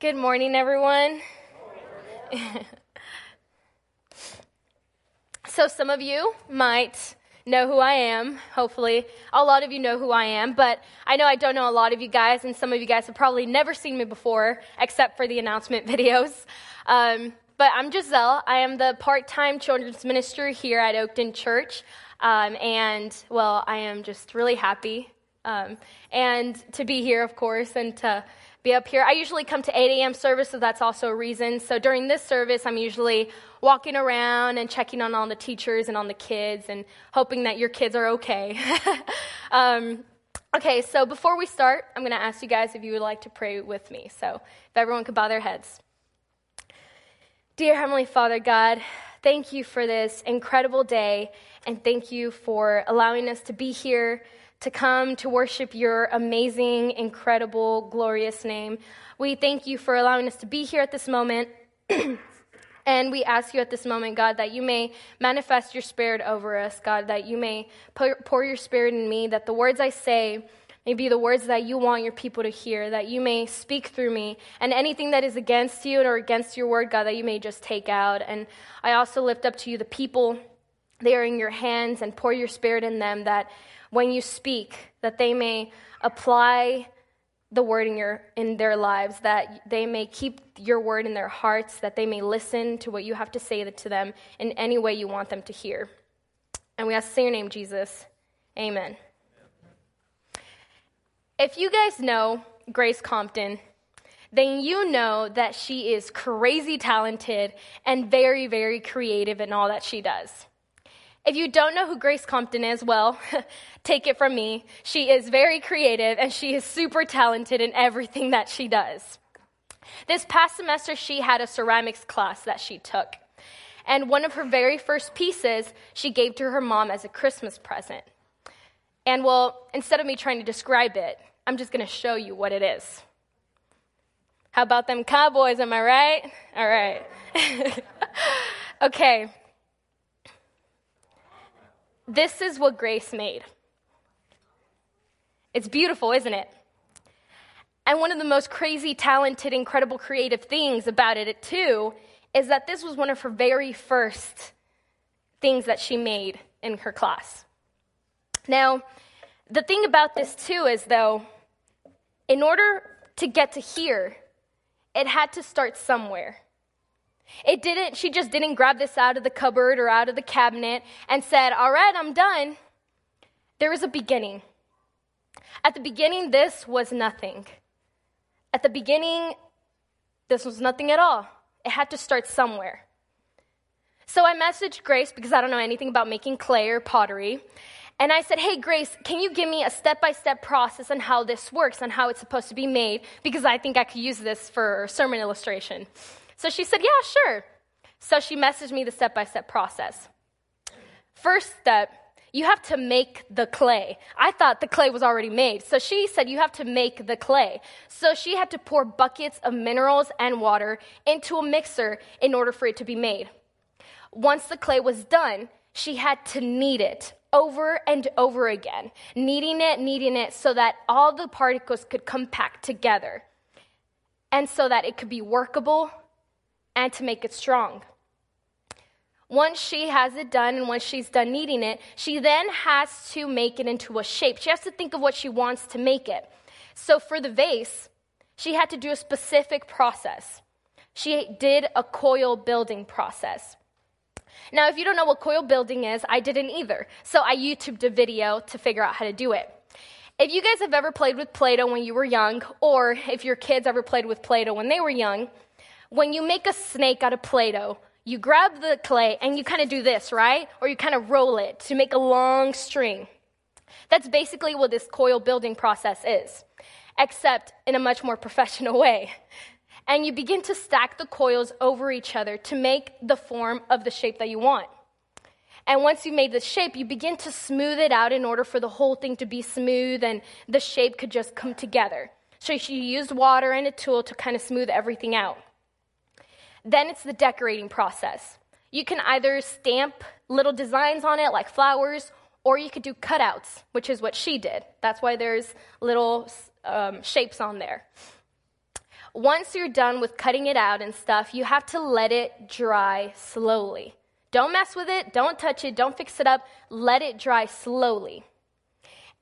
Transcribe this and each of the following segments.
Good morning, everyone. so, some of you might know who I am. Hopefully, a lot of you know who I am, but I know I don't know a lot of you guys, and some of you guys have probably never seen me before, except for the announcement videos. Um, but I'm Giselle. I am the part time children's minister here at Oakton Church. Um, and, well, I am just really happy um, and to be here, of course, and to be up here. I usually come to 8 a.m. service, so that's also a reason. So during this service, I'm usually walking around and checking on all the teachers and on the kids and hoping that your kids are okay. um, okay, so before we start, I'm going to ask you guys if you would like to pray with me. So if everyone could bow their heads. Dear Heavenly Father God, thank you for this incredible day, and thank you for allowing us to be here to come to worship your amazing, incredible, glorious name. We thank you for allowing us to be here at this moment. and we ask you at this moment, God, that you may manifest your spirit over us, God, that you may pour your spirit in me, that the words I say may be the words that you want your people to hear, that you may speak through me, and anything that is against you or against your word, God, that you may just take out. And I also lift up to you the people. They are in your hands and pour your spirit in them that when you speak, that they may apply the word in, your, in their lives, that they may keep your word in their hearts, that they may listen to what you have to say to them in any way you want them to hear. And we ask in your name, Jesus. Amen. If you guys know Grace Compton, then you know that she is crazy talented and very, very creative in all that she does. If you don't know who Grace Compton is, well, take it from me. She is very creative and she is super talented in everything that she does. This past semester, she had a ceramics class that she took. And one of her very first pieces she gave to her mom as a Christmas present. And well, instead of me trying to describe it, I'm just going to show you what it is. How about them cowboys? Am I right? All right. okay. This is what Grace made. It's beautiful, isn't it? And one of the most crazy, talented, incredible, creative things about it, too, is that this was one of her very first things that she made in her class. Now, the thing about this, too, is though, in order to get to here, it had to start somewhere. It didn't, she just didn't grab this out of the cupboard or out of the cabinet and said, All right, I'm done. There was a beginning. At the beginning, this was nothing. At the beginning, this was nothing at all. It had to start somewhere. So I messaged Grace because I don't know anything about making clay or pottery. And I said, Hey, Grace, can you give me a step by step process on how this works, on how it's supposed to be made? Because I think I could use this for sermon illustration. So she said, Yeah, sure. So she messaged me the step by step process. First step, you have to make the clay. I thought the clay was already made. So she said, You have to make the clay. So she had to pour buckets of minerals and water into a mixer in order for it to be made. Once the clay was done, she had to knead it over and over again, kneading it, kneading it so that all the particles could compact together and so that it could be workable and to make it strong. Once she has it done and once she's done kneading it, she then has to make it into a shape. She has to think of what she wants to make it. So for the vase, she had to do a specific process. She did a coil building process. Now, if you don't know what coil building is, I didn't either. So I YouTubed a video to figure out how to do it. If you guys have ever played with Play Doh when you were young, or if your kids ever played with Play Doh when they were young, when you make a snake out of Play Doh, you grab the clay and you kind of do this, right? Or you kind of roll it to make a long string. That's basically what this coil building process is, except in a much more professional way. And you begin to stack the coils over each other to make the form of the shape that you want. And once you've made the shape, you begin to smooth it out in order for the whole thing to be smooth and the shape could just come together. So you use water and a tool to kind of smooth everything out. Then it's the decorating process. You can either stamp little designs on it, like flowers, or you could do cutouts, which is what she did. That's why there's little um, shapes on there. once you're done with cutting it out and stuff, you have to let it dry slowly. Don't mess with it, don't touch it, don't fix it up. Let it dry slowly.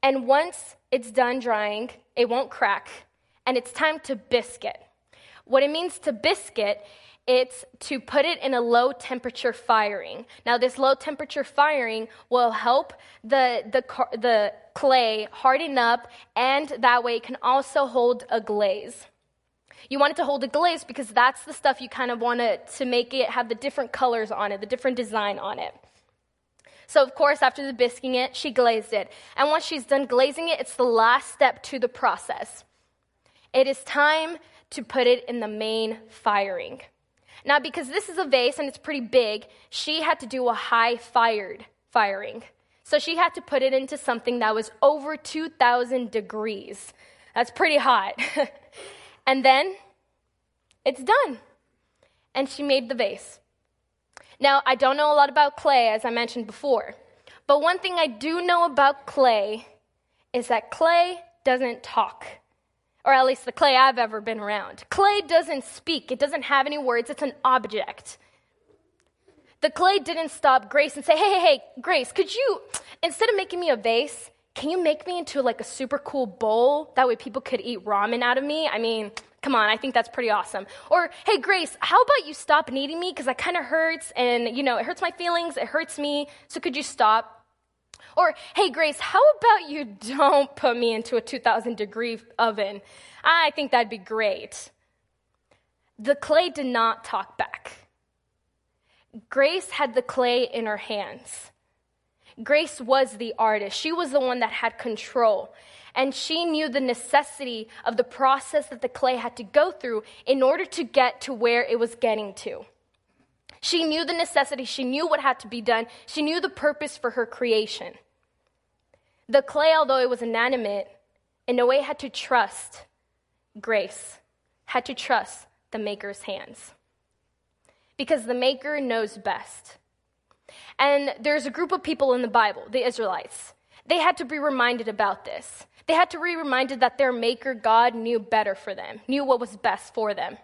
And once it's done drying, it won't crack, and it's time to biscuit. What it means to biscuit, it's to put it in a low temperature firing. Now, this low temperature firing will help the, the, the clay harden up, and that way it can also hold a glaze. You want it to hold a glaze because that's the stuff you kind of want to, to make it have the different colors on it, the different design on it. So, of course, after the bisquing it, she glazed it. And once she's done glazing it, it's the last step to the process. It is time to put it in the main firing. Now, because this is a vase and it's pretty big, she had to do a high fired firing. So she had to put it into something that was over 2,000 degrees. That's pretty hot. and then it's done. And she made the vase. Now, I don't know a lot about clay, as I mentioned before, but one thing I do know about clay is that clay doesn't talk, or at least the clay I've ever been around. Clay doesn't speak, it doesn't have any words, it's an object. The clay didn't stop Grace and say, hey, hey, hey, Grace, could you, instead of making me a vase, can you make me into like a super cool bowl? That way people could eat ramen out of me. I mean, Come on, I think that's pretty awesome. Or, hey, Grace, how about you stop kneading me? Because that kind of hurts and, you know, it hurts my feelings, it hurts me, so could you stop? Or, hey, Grace, how about you don't put me into a 2,000 degree oven? I think that'd be great. The clay did not talk back. Grace had the clay in her hands. Grace was the artist. She was the one that had control and she knew the necessity of the process that the clay had to go through in order to get to where it was getting to. She knew the necessity, she knew what had to be done, she knew the purpose for her creation. The clay, although it was inanimate, in a way had to trust grace, had to trust the maker's hands. Because the maker knows best. And there's a group of people in the Bible, the Israelites. They had to be reminded about this. They had to be reminded that their maker, God, knew better for them, knew what was best for them.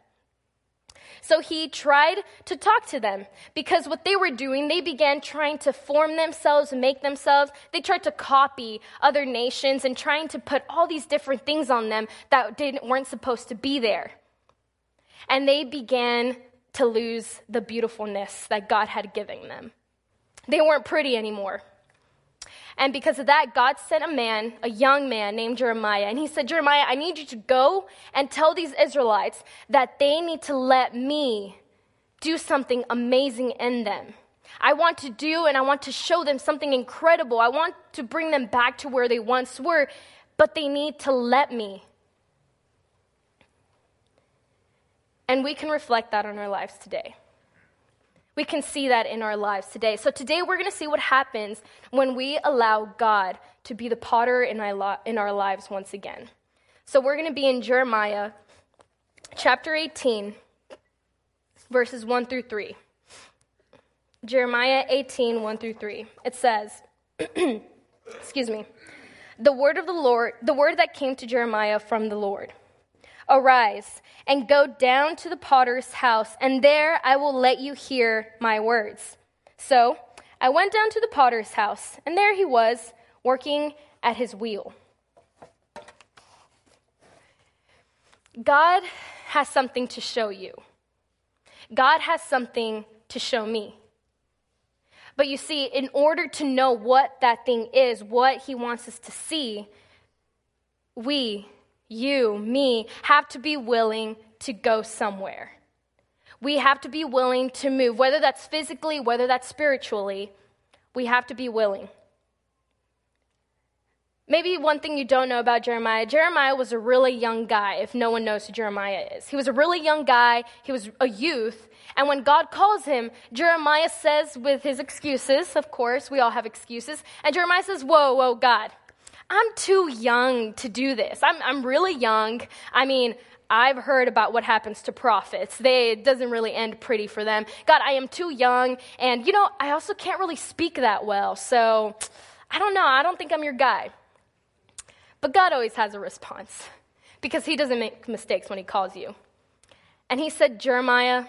So he tried to talk to them because what they were doing, they began trying to form themselves, make themselves. They tried to copy other nations and trying to put all these different things on them that didn't, weren't supposed to be there. And they began to lose the beautifulness that God had given them. They weren't pretty anymore. And because of that, God sent a man, a young man named Jeremiah. And he said, Jeremiah, I need you to go and tell these Israelites that they need to let me do something amazing in them. I want to do and I want to show them something incredible. I want to bring them back to where they once were, but they need to let me. And we can reflect that on our lives today. We can see that in our lives today. So, today we're going to see what happens when we allow God to be the potter in our, lives once again. So, we're going to be in Jeremiah chapter 18, verses 1 through 3. Jeremiah 18, 1 through 3. It says, excuse me, the word of the Lord, the word that came to Jeremiah from the Lord. Arise and go down to the potter's house, and there I will let you hear my words. So I went down to the potter's house, and there he was, working at his wheel. God has something to show you. God has something to show me. But you see, in order to know what that thing is, what he wants us to see, we you, me, have to be willing to go somewhere. We have to be willing to move, whether that's physically, whether that's spiritually. We have to be willing. Maybe one thing you don't know about Jeremiah Jeremiah was a really young guy, if no one knows who Jeremiah is. He was a really young guy, he was a youth, and when God calls him, Jeremiah says, with his excuses, of course, we all have excuses, and Jeremiah says, Whoa, whoa, God, I'm too young to do this. I'm, I'm really young. I mean, I've heard about what happens to prophets. They, it doesn't really end pretty for them. God, I am too young, and you know, I also can't really speak that well, so I don't know. I don't think I'm your guy. But God always has a response because He doesn't make mistakes when He calls you. And he said, Jeremiah,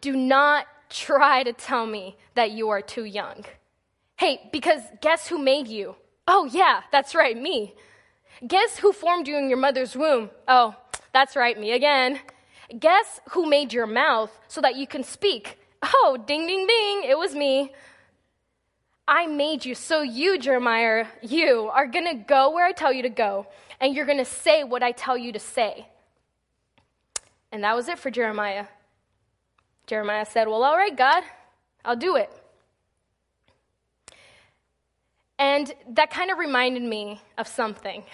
do not try to tell me that you are too young. Hey, because guess who made you? Oh, yeah, that's right, me. Guess who formed you in your mother's womb? Oh, that's right, me again. Guess who made your mouth so that you can speak? Oh, ding, ding, ding, it was me. I made you. So you, Jeremiah, you are going to go where I tell you to go, and you're going to say what I tell you to say. And that was it for Jeremiah. Jeremiah said, Well, all right, God, I'll do it. And that kind of reminded me of something.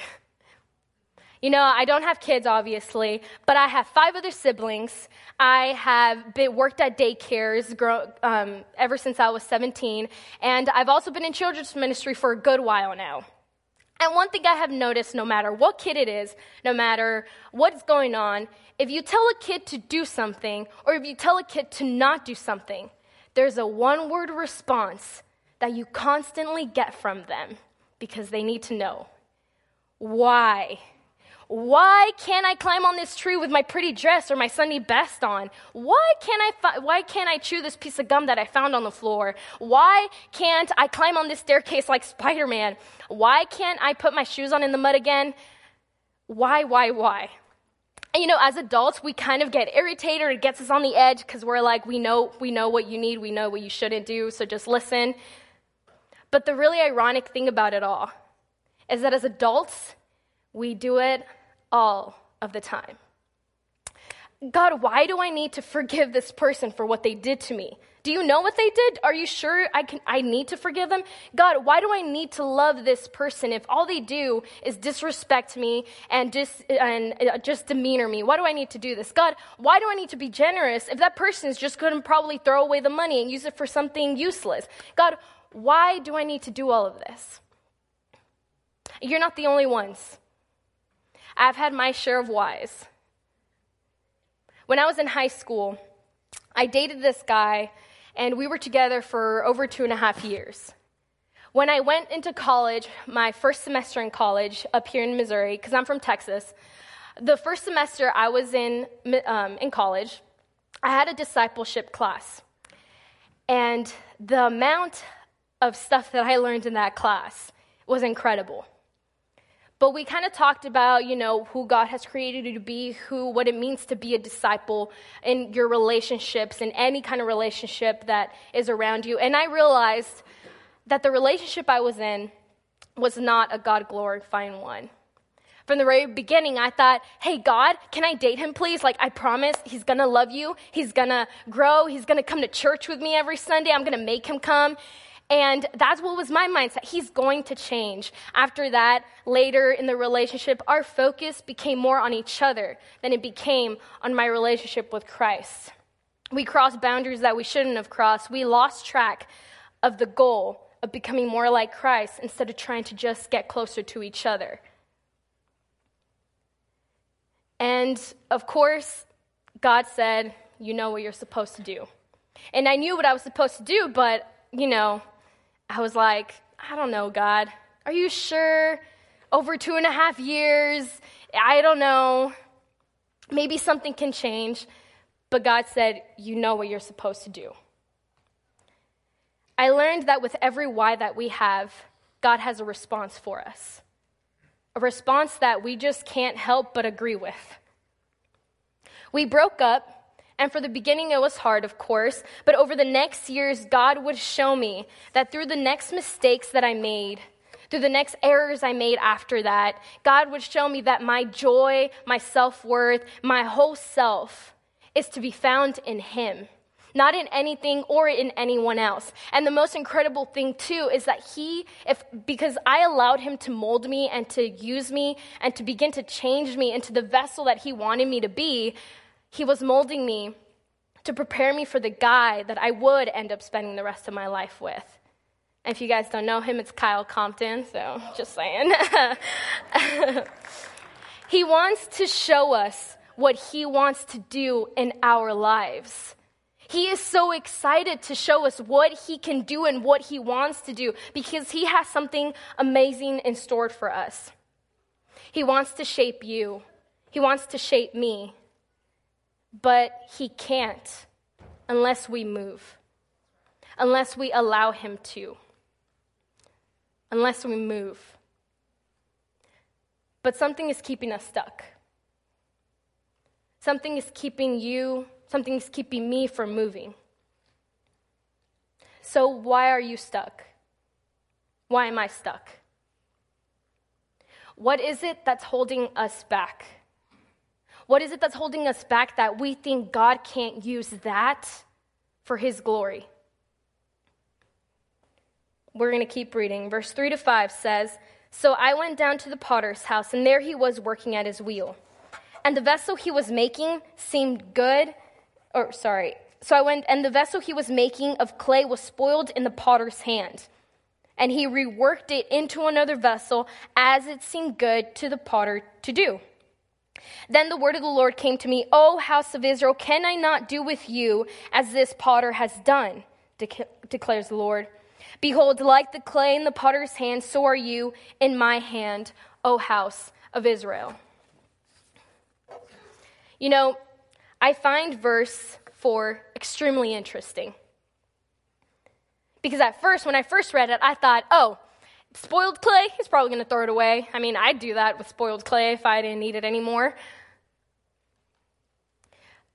You know, I don't have kids, obviously, but I have five other siblings. I have been, worked at daycares grow, um, ever since I was 17, and I've also been in children's ministry for a good while now. And one thing I have noticed no matter what kid it is, no matter what's going on, if you tell a kid to do something or if you tell a kid to not do something, there's a one word response that you constantly get from them because they need to know why. Why can't I climb on this tree with my pretty dress or my Sunday best on? Why can't I fi- why can't I chew this piece of gum that I found on the floor? Why can't I climb on this staircase like Spider-Man? Why can't I put my shoes on in the mud again? Why, why, why? And, you know, as adults, we kind of get irritated. It gets us on the edge because we're like, we know, we know what you need, we know what you shouldn't do, so just listen. But the really ironic thing about it all is that as adults, we do it all of the time. God, why do I need to forgive this person for what they did to me? Do you know what they did? Are you sure I can I need to forgive them? God, why do I need to love this person if all they do is disrespect me and just and uh, just demeanor me? Why do I need to do this? God, why do I need to be generous if that person is just going to probably throw away the money and use it for something useless? God, why do I need to do all of this? You're not the only ones. I've had my share of whys. When I was in high school, I dated this guy, and we were together for over two and a half years. When I went into college, my first semester in college up here in Missouri, because I'm from Texas, the first semester I was in, um, in college, I had a discipleship class. And the amount of stuff that I learned in that class was incredible. But we kind of talked about, you know, who God has created you to be, who, what it means to be a disciple in your relationships, in any kind of relationship that is around you. And I realized that the relationship I was in was not a God glorifying one. From the very beginning, I thought, hey, God, can I date him, please? Like, I promise he's gonna love you. He's gonna grow. He's gonna come to church with me every Sunday. I'm gonna make him come. And that's what was my mindset. He's going to change. After that, later in the relationship, our focus became more on each other than it became on my relationship with Christ. We crossed boundaries that we shouldn't have crossed. We lost track of the goal of becoming more like Christ instead of trying to just get closer to each other. And of course, God said, You know what you're supposed to do. And I knew what I was supposed to do, but, you know, I was like, I don't know, God. Are you sure? Over two and a half years? I don't know. Maybe something can change. But God said, You know what you're supposed to do. I learned that with every why that we have, God has a response for us. A response that we just can't help but agree with. We broke up and for the beginning, it was hard, of course. But over the next years, God would show me that through the next mistakes that I made, through the next errors I made after that, God would show me that my joy, my self worth, my whole self is to be found in Him, not in anything or in anyone else. And the most incredible thing, too, is that He, if, because I allowed Him to mold me and to use me and to begin to change me into the vessel that He wanted me to be, he was molding me to prepare me for the guy that I would end up spending the rest of my life with. And if you guys don't know him, it's Kyle Compton, so just saying. he wants to show us what he wants to do in our lives. He is so excited to show us what he can do and what he wants to do because he has something amazing in store for us. He wants to shape you, he wants to shape me. But he can't unless we move, unless we allow him to, unless we move. But something is keeping us stuck. Something is keeping you, something is keeping me from moving. So, why are you stuck? Why am I stuck? What is it that's holding us back? What is it that's holding us back that we think God can't use that for His glory? We're going to keep reading. Verse 3 to 5 says So I went down to the potter's house, and there he was working at his wheel. And the vessel he was making seemed good, or sorry, so I went, and the vessel he was making of clay was spoiled in the potter's hand. And he reworked it into another vessel as it seemed good to the potter to do. Then the word of the Lord came to me, O house of Israel, can I not do with you as this potter has done? declares the Lord. Behold, like the clay in the potter's hand, so are you in my hand, O house of Israel. You know, I find verse 4 extremely interesting. Because at first, when I first read it, I thought, oh, spoiled clay, he's probably going to throw it away. I mean, I'd do that with spoiled clay if I didn't need it anymore.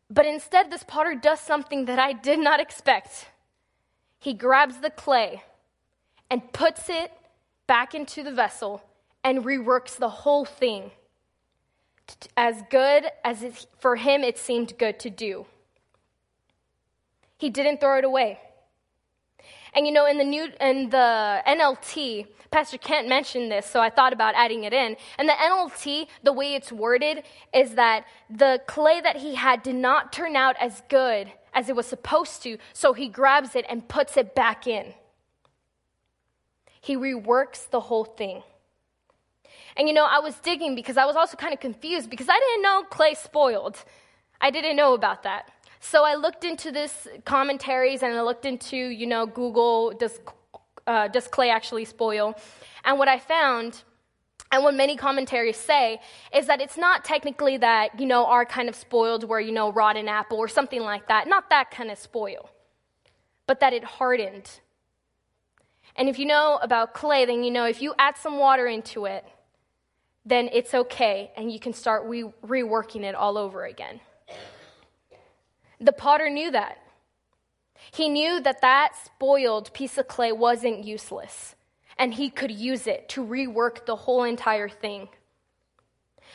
But instead, this potter does something that I did not expect. He grabs the clay and puts it back into the vessel and reworks the whole thing as good as it, for him it seemed good to do. He didn't throw it away. And you know, in the new in the NLT, Pastor Kent mentioned this, so I thought about adding it in. And the NLT, the way it's worded, is that the clay that he had did not turn out as good as it was supposed to, so he grabs it and puts it back in. He reworks the whole thing. And you know, I was digging because I was also kind of confused because I didn't know clay spoiled. I didn't know about that. So I looked into this commentaries and I looked into, you know, Google, does, uh, does clay actually spoil? And what I found, and what many commentaries say, is that it's not technically that, you know, our kind of spoiled where, you know, rotten apple or something like that. Not that kind of spoil, but that it hardened. And if you know about clay, then you know if you add some water into it, then it's okay and you can start re- reworking it all over again. The potter knew that. He knew that that spoiled piece of clay wasn't useless, and he could use it to rework the whole entire thing.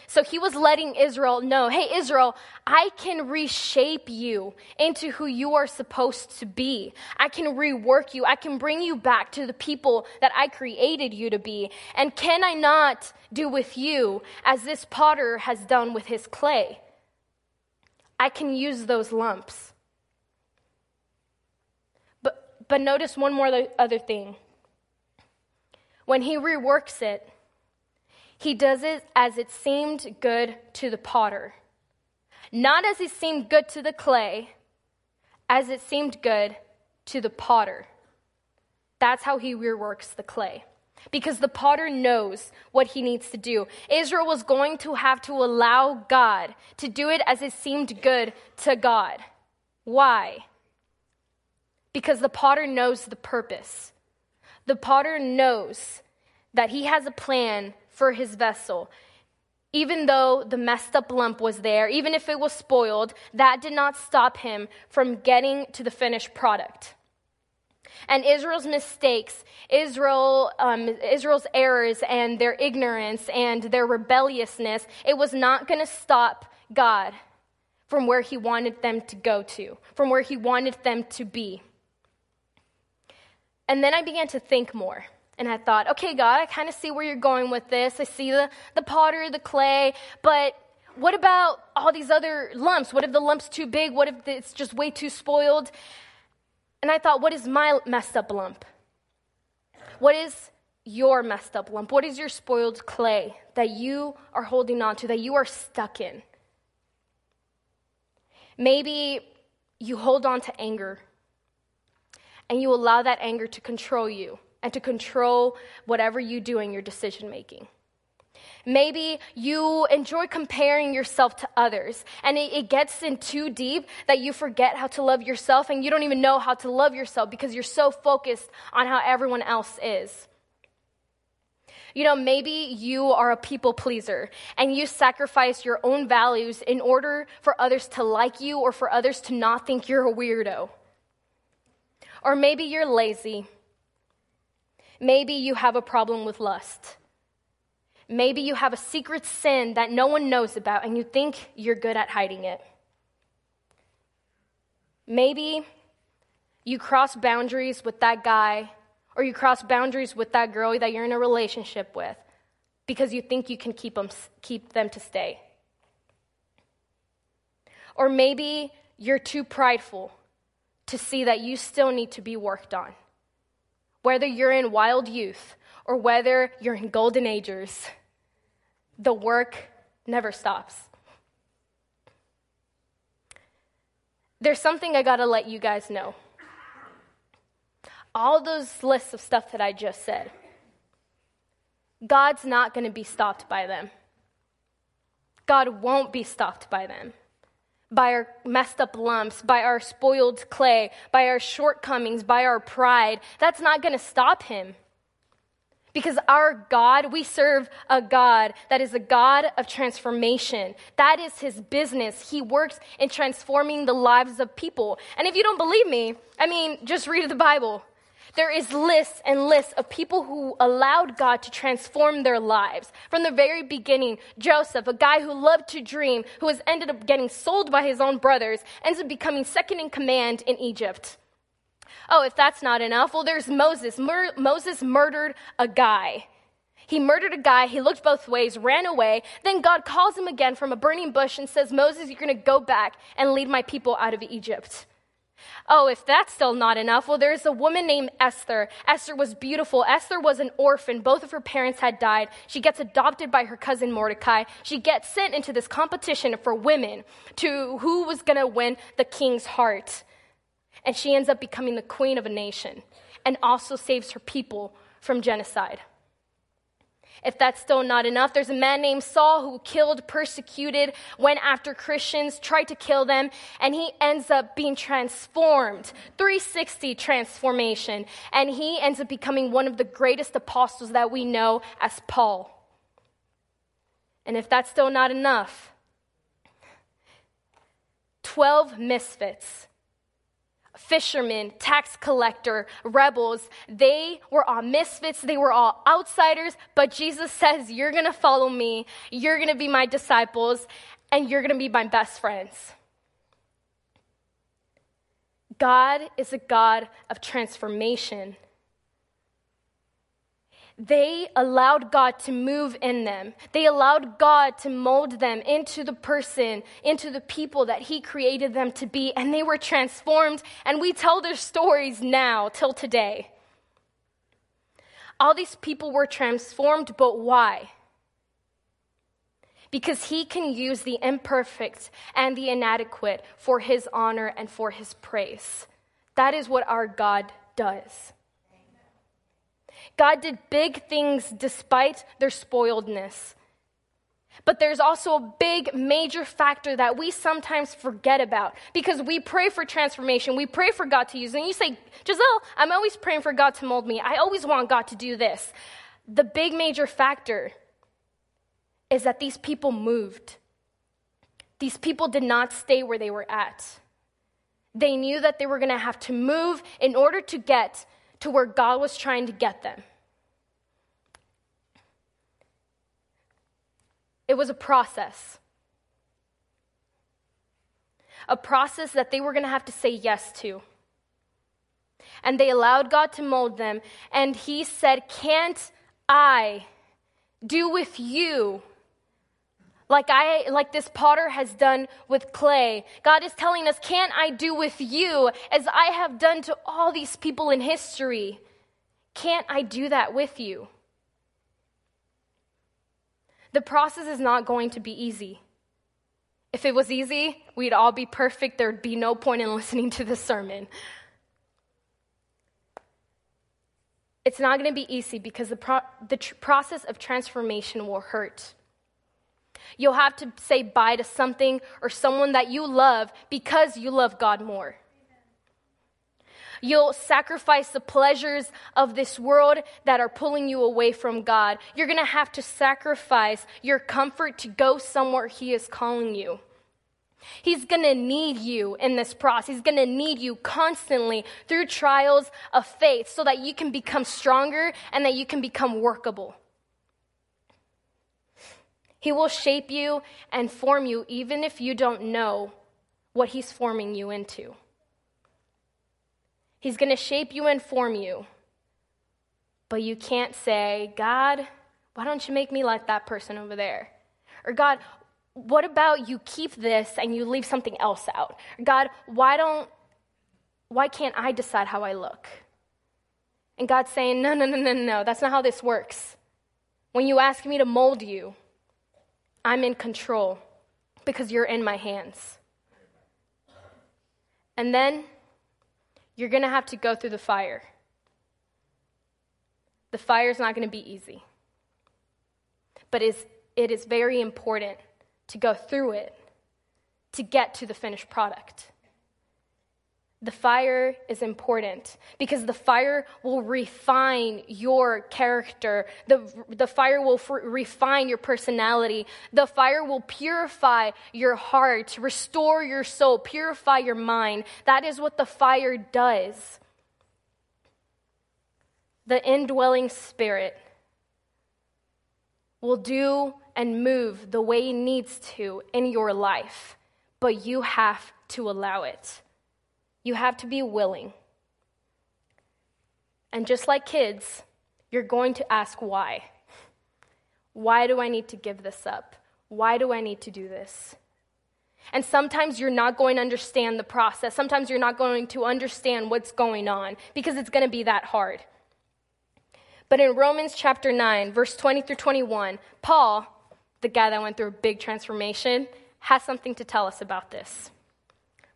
So he was letting Israel know hey, Israel, I can reshape you into who you are supposed to be. I can rework you. I can bring you back to the people that I created you to be. And can I not do with you as this potter has done with his clay? I can use those lumps. But, but notice one more other thing. When he reworks it, he does it as it seemed good to the potter. Not as it seemed good to the clay, as it seemed good to the potter. That's how he reworks the clay because the potter knows what he needs to do. Israel was going to have to allow God to do it as it seemed good to God. Why? Because the potter knows the purpose. The potter knows that he has a plan for his vessel. Even though the messed up lump was there, even if it was spoiled, that did not stop him from getting to the finished product. And Israel's mistakes, Israel, um, Israel's errors and their ignorance and their rebelliousness, it was not going to stop God from where he wanted them to go to, from where he wanted them to be. And then I began to think more. And I thought, okay, God, I kind of see where you're going with this. I see the, the potter, the clay, but what about all these other lumps? What if the lump's too big? What if it's just way too spoiled? And I thought, what is my messed up lump? What is your messed up lump? What is your spoiled clay that you are holding on to, that you are stuck in? Maybe you hold on to anger and you allow that anger to control you and to control whatever you do in your decision making. Maybe you enjoy comparing yourself to others, and it, it, gets in too deep that you forget how to love yourself, and you don't even know how to love yourself because you're so focused on how everyone else is. You know, maybe you are a people pleaser and you sacrifice your own values in order for others to like you or for others to not think you're a weirdo. Or maybe you're lazy. Maybe you have a problem with lust. Maybe you have a secret sin that no one knows about and you think you're good at hiding it. Maybe you cross boundaries with that guy or you cross boundaries with that girl that you're in a relationship with because you think you can keep them, keep them to stay. Or maybe you're too prideful to see that you still need to be worked on. Whether you're in wild youth or whether you're in golden ages, the work never stops. There's something I gotta let you guys know. All those lists of stuff that I just said, God's not gonna be stopped by them. God won't be stopped by them by our messed up lumps, by our spoiled clay, by our shortcomings, by our pride. That's not going to stop him. Because our God, we serve a God that is a God of transformation. That is his business. He works in transforming the lives of people. And if you don't believe me, I mean, just read the Bible. There is lists and lists of people who allowed God to transform their lives. From the very beginning, Joseph, a guy who loved to dream, who has ended up getting sold by his own brothers, ends up becoming second in command in Egypt. Oh, if that's not enough, well, there's Moses. Mur- Moses murdered a guy. He murdered a guy, he looked both ways, ran away. Then God calls him again from a burning bush and says, Moses, you're going to go back and lead my people out of Egypt. Oh, if that's still not enough, well, there's a woman named Esther. Esther was beautiful. Esther was an orphan. Both of her parents had died. She gets adopted by her cousin Mordecai. She gets sent into this competition for women to who was going to win the king's heart. And she ends up becoming the queen of a nation and also saves her people from genocide. If that's still not enough, there's a man named Saul who killed, persecuted, went after Christians, tried to kill them, and he ends up being transformed 360 transformation. And he ends up becoming one of the greatest apostles that we know as Paul. And if that's still not enough, 12 misfits fishermen, tax collector, rebels. They were all misfits. They were all outsiders. But Jesus says, You're going to follow me. You're going to be my disciples. And you're going to be my best friends. God is a God of transformation they allowed God to move in them. They allowed God to mold them into the person, into the people that He created them to be, and they were transformed. And we tell their stories now, till today. All these people were transformed, but why? Because He can use the imperfect and the inadequate for His honor and for His praise. That is what our God does. God did big things despite their spoiledness. But there's also a big, major factor that we sometimes forget about because we pray for transformation. We pray for God to use. And you say, Giselle, I'm always praying for God to mold me. I always want God to do this. The big, major factor is that these people moved. These people did not stay where they were at. They knew that they were going to have to move in order to get to where God was trying to get them. It was a process. A process that they were going to have to say yes to. And they allowed God to mold them. And He said, Can't I do with you like I like this potter has done with clay. God is telling us, "Can't I do with you as I have done to all these people in history? Can't I do that with you?" The process is not going to be easy. If it was easy, we'd all be perfect. There'd be no point in listening to this sermon. It's not going to be easy because the, pro- the tr- process of transformation will hurt. You'll have to say bye to something or someone that you love because you love God more. You'll sacrifice the pleasures of this world that are pulling you away from God. You're going to have to sacrifice your comfort to go somewhere He is calling you. He's going to need you in this process. He's going to need you constantly through trials of faith so that you can become stronger and that you can become workable. He will shape you and form you even if you don't know what He's forming you into. He's going to shape you and form you. But you can't say, God, why don't you make me like that person over there? Or God, what about you keep this and you leave something else out? God, why don't why can't I decide how I look? And God's saying, No, no, no, no, no. That's not how this works. When you ask me to mold you, I'm in control because you're in my hands. And then you're going to have to go through the fire. The fire is not going to be easy, but it is very important to go through it to get to the finished product. The fire is important because the fire will refine your character. The, the fire will f- refine your personality. The fire will purify your heart, restore your soul, purify your mind. That is what the fire does. The indwelling spirit will do and move the way it needs to in your life, but you have to allow it. You have to be willing. And just like kids, you're going to ask why. Why do I need to give this up? Why do I need to do this? And sometimes you're not going to understand the process. Sometimes you're not going to understand what's going on because it's going to be that hard. But in Romans chapter 9, verse 20 through 21, Paul, the guy that went through a big transformation, has something to tell us about this.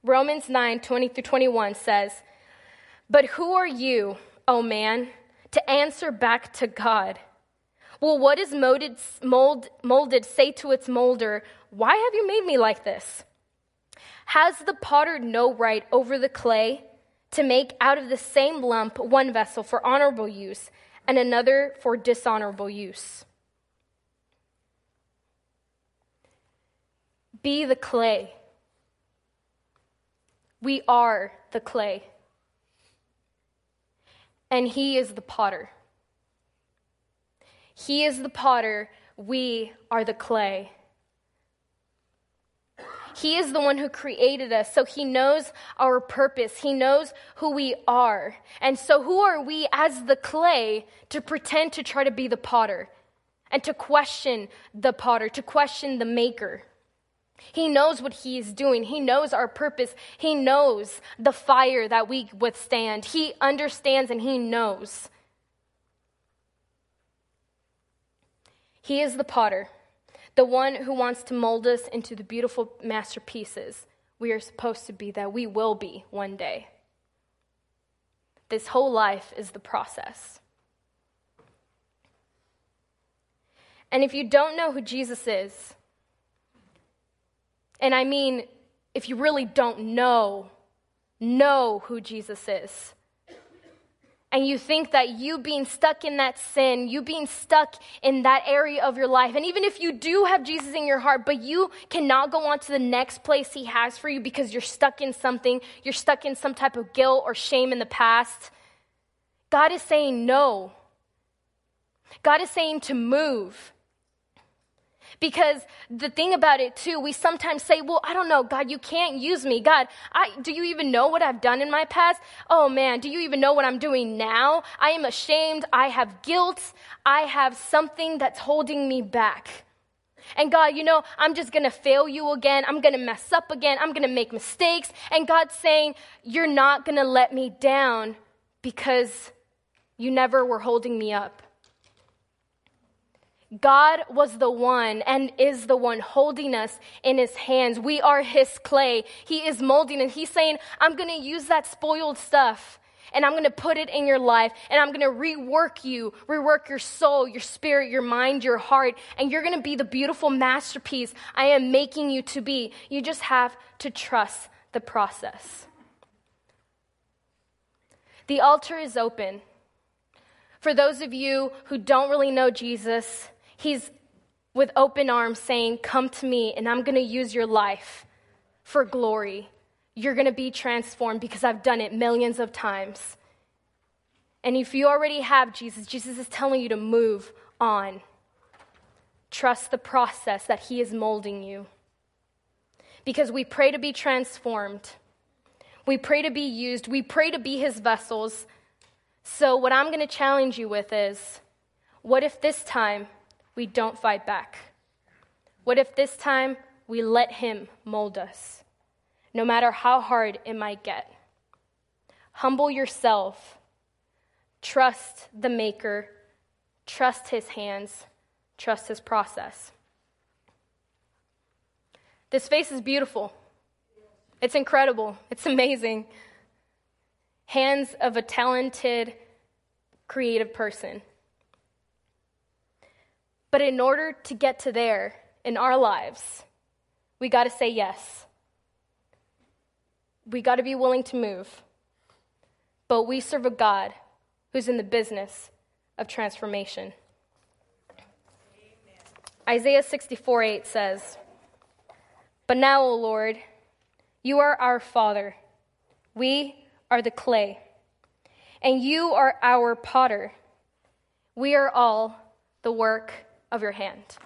Romans 9, 20 through 21 says, But who are you, O man, to answer back to God? Will what is molded, mold, molded say to its molder, Why have you made me like this? Has the potter no right over the clay to make out of the same lump one vessel for honorable use and another for dishonorable use? Be the clay we are the clay, and He is the potter. He is the potter, we are the clay. He is the one who created us, so He knows our purpose. He knows who we are. And so, who are we as the clay to pretend to try to be the potter and to question the potter, to question the maker? He knows what He is doing. He knows our purpose. He knows the fire that we withstand. He understands and He knows. He is the potter, the one who wants to mold us into the beautiful masterpieces we are supposed to be, that we will be one day. This whole life is the process. And if you don't know who Jesus is, and I mean, if you really don't know, know who Jesus is. And you think that you being stuck in that sin, you being stuck in that area of your life, and even if you do have Jesus in your heart, but you cannot go on to the next place He has for you because you're stuck in something, you're stuck in some type of guilt or shame in the past, God is saying no. God is saying to move. Because the thing about it too, we sometimes say, well, I don't know, God, you can't use me. God, I, do you even know what I've done in my past? Oh man, do you even know what I'm doing now? I am ashamed. I have guilt. I have something that's holding me back. And God, you know, I'm just gonna fail you again. I'm gonna mess up again. I'm gonna make mistakes. And God's saying, You're not gonna let me down because you never were holding me up. God was the one and is the one holding us in his hands. We are his clay. He is molding and he's saying, I'm going to use that spoiled stuff and I'm going to put it in your life and I'm going to rework you, rework your soul, your spirit, your mind, your heart, and you're going to be the beautiful masterpiece I am making you to be. You just have to trust the process. The altar is open. For those of you who don't really know Jesus, He's with open arms saying, Come to me, and I'm going to use your life for glory. You're going to be transformed because I've done it millions of times. And if you already have Jesus, Jesus is telling you to move on. Trust the process that He is molding you. Because we pray to be transformed, we pray to be used, we pray to be His vessels. So, what I'm going to challenge you with is what if this time we don't fight back? What if this time we let Him mold us, no matter how hard it might get? Humble yourself, trust the Maker, trust His hands, trust His process. This face is beautiful. It's incredible. It's amazing. Hands of a talented, creative person. But in order to get to there in our lives, we got to say yes. We got to be willing to move. But we serve a God who's in the business of transformation. Amen. Isaiah 64 8 says, But now, O Lord, you are our Father. We are the clay, and you are our potter. We are all the work of your hand.